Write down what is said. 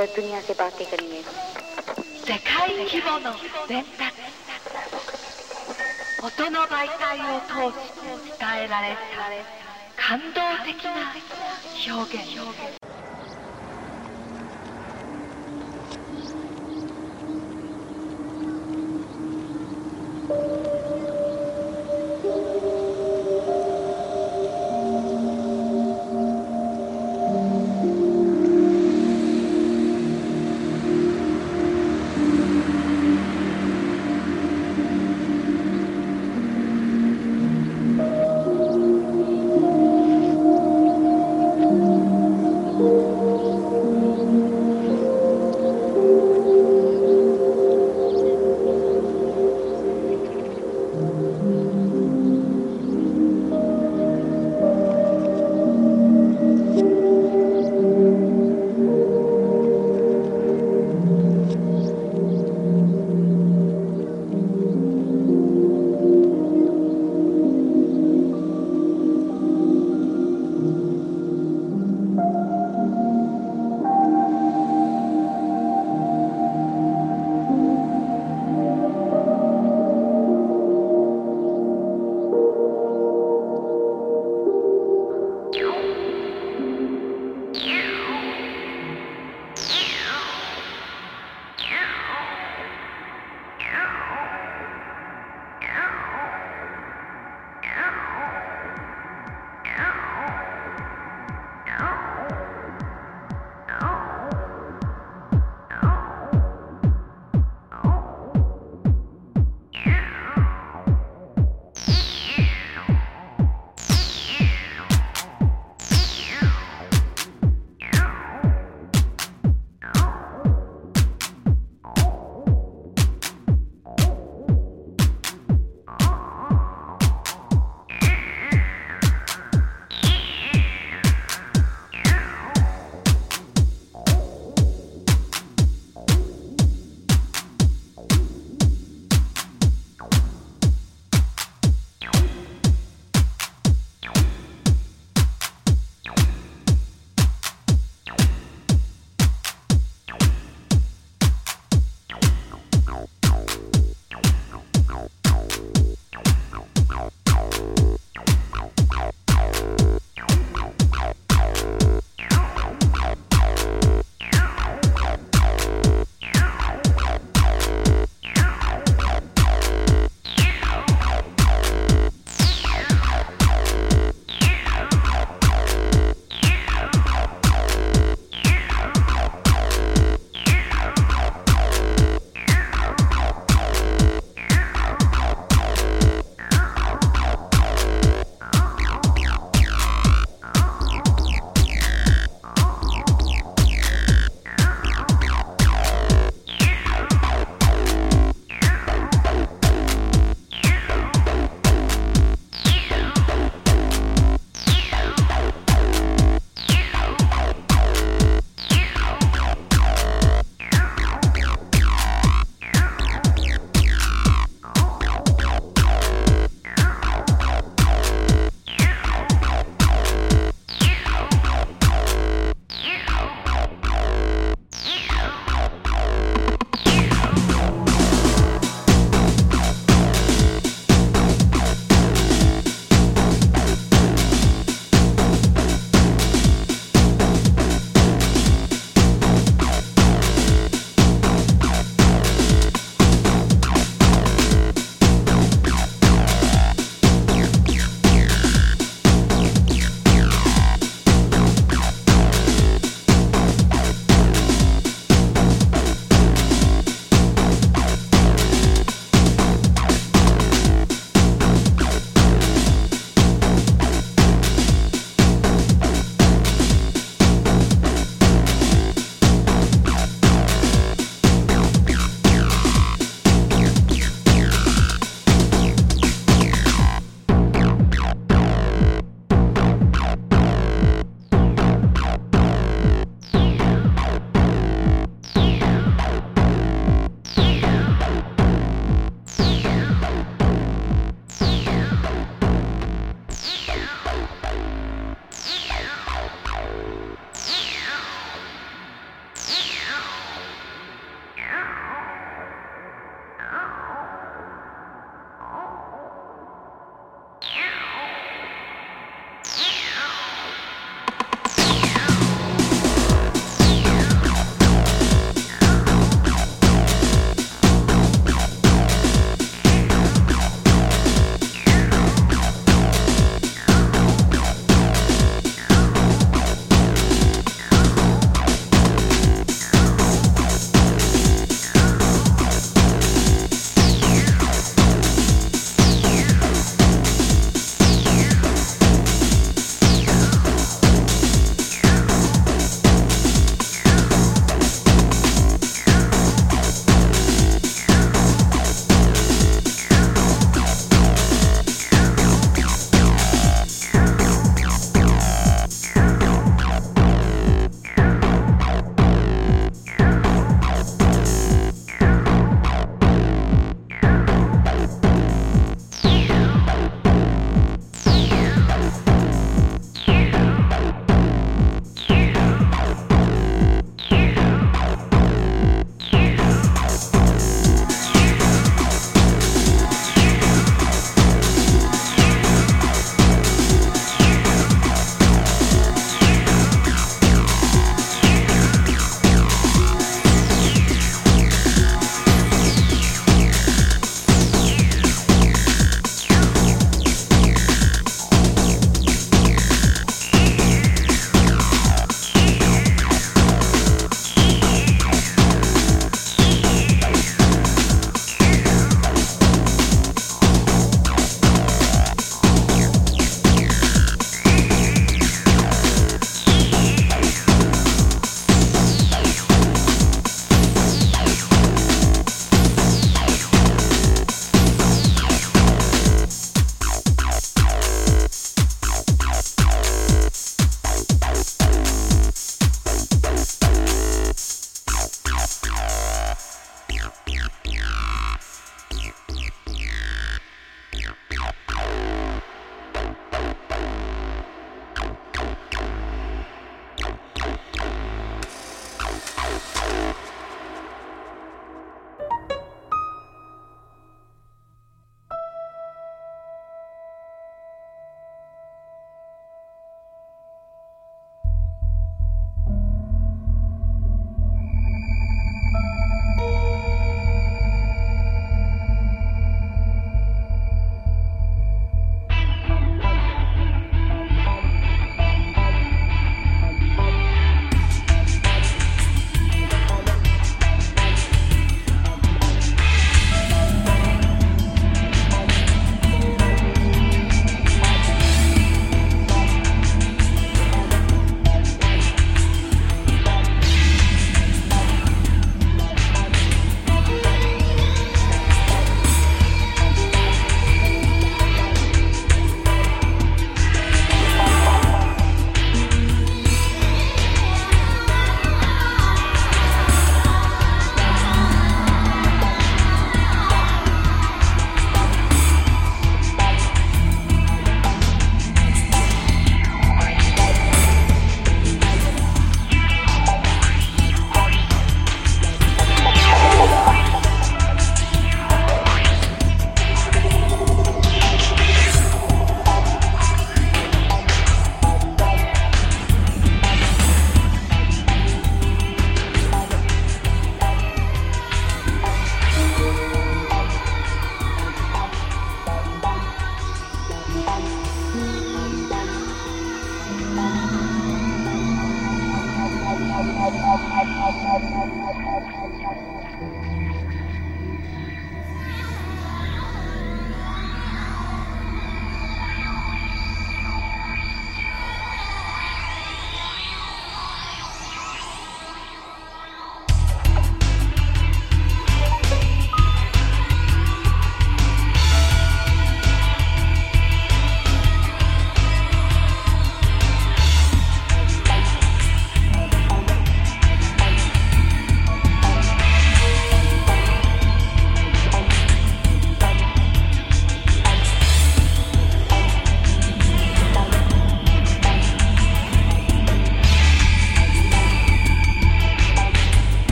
世界規模の伝達。音の媒体を通し伝えられた感動的な表現。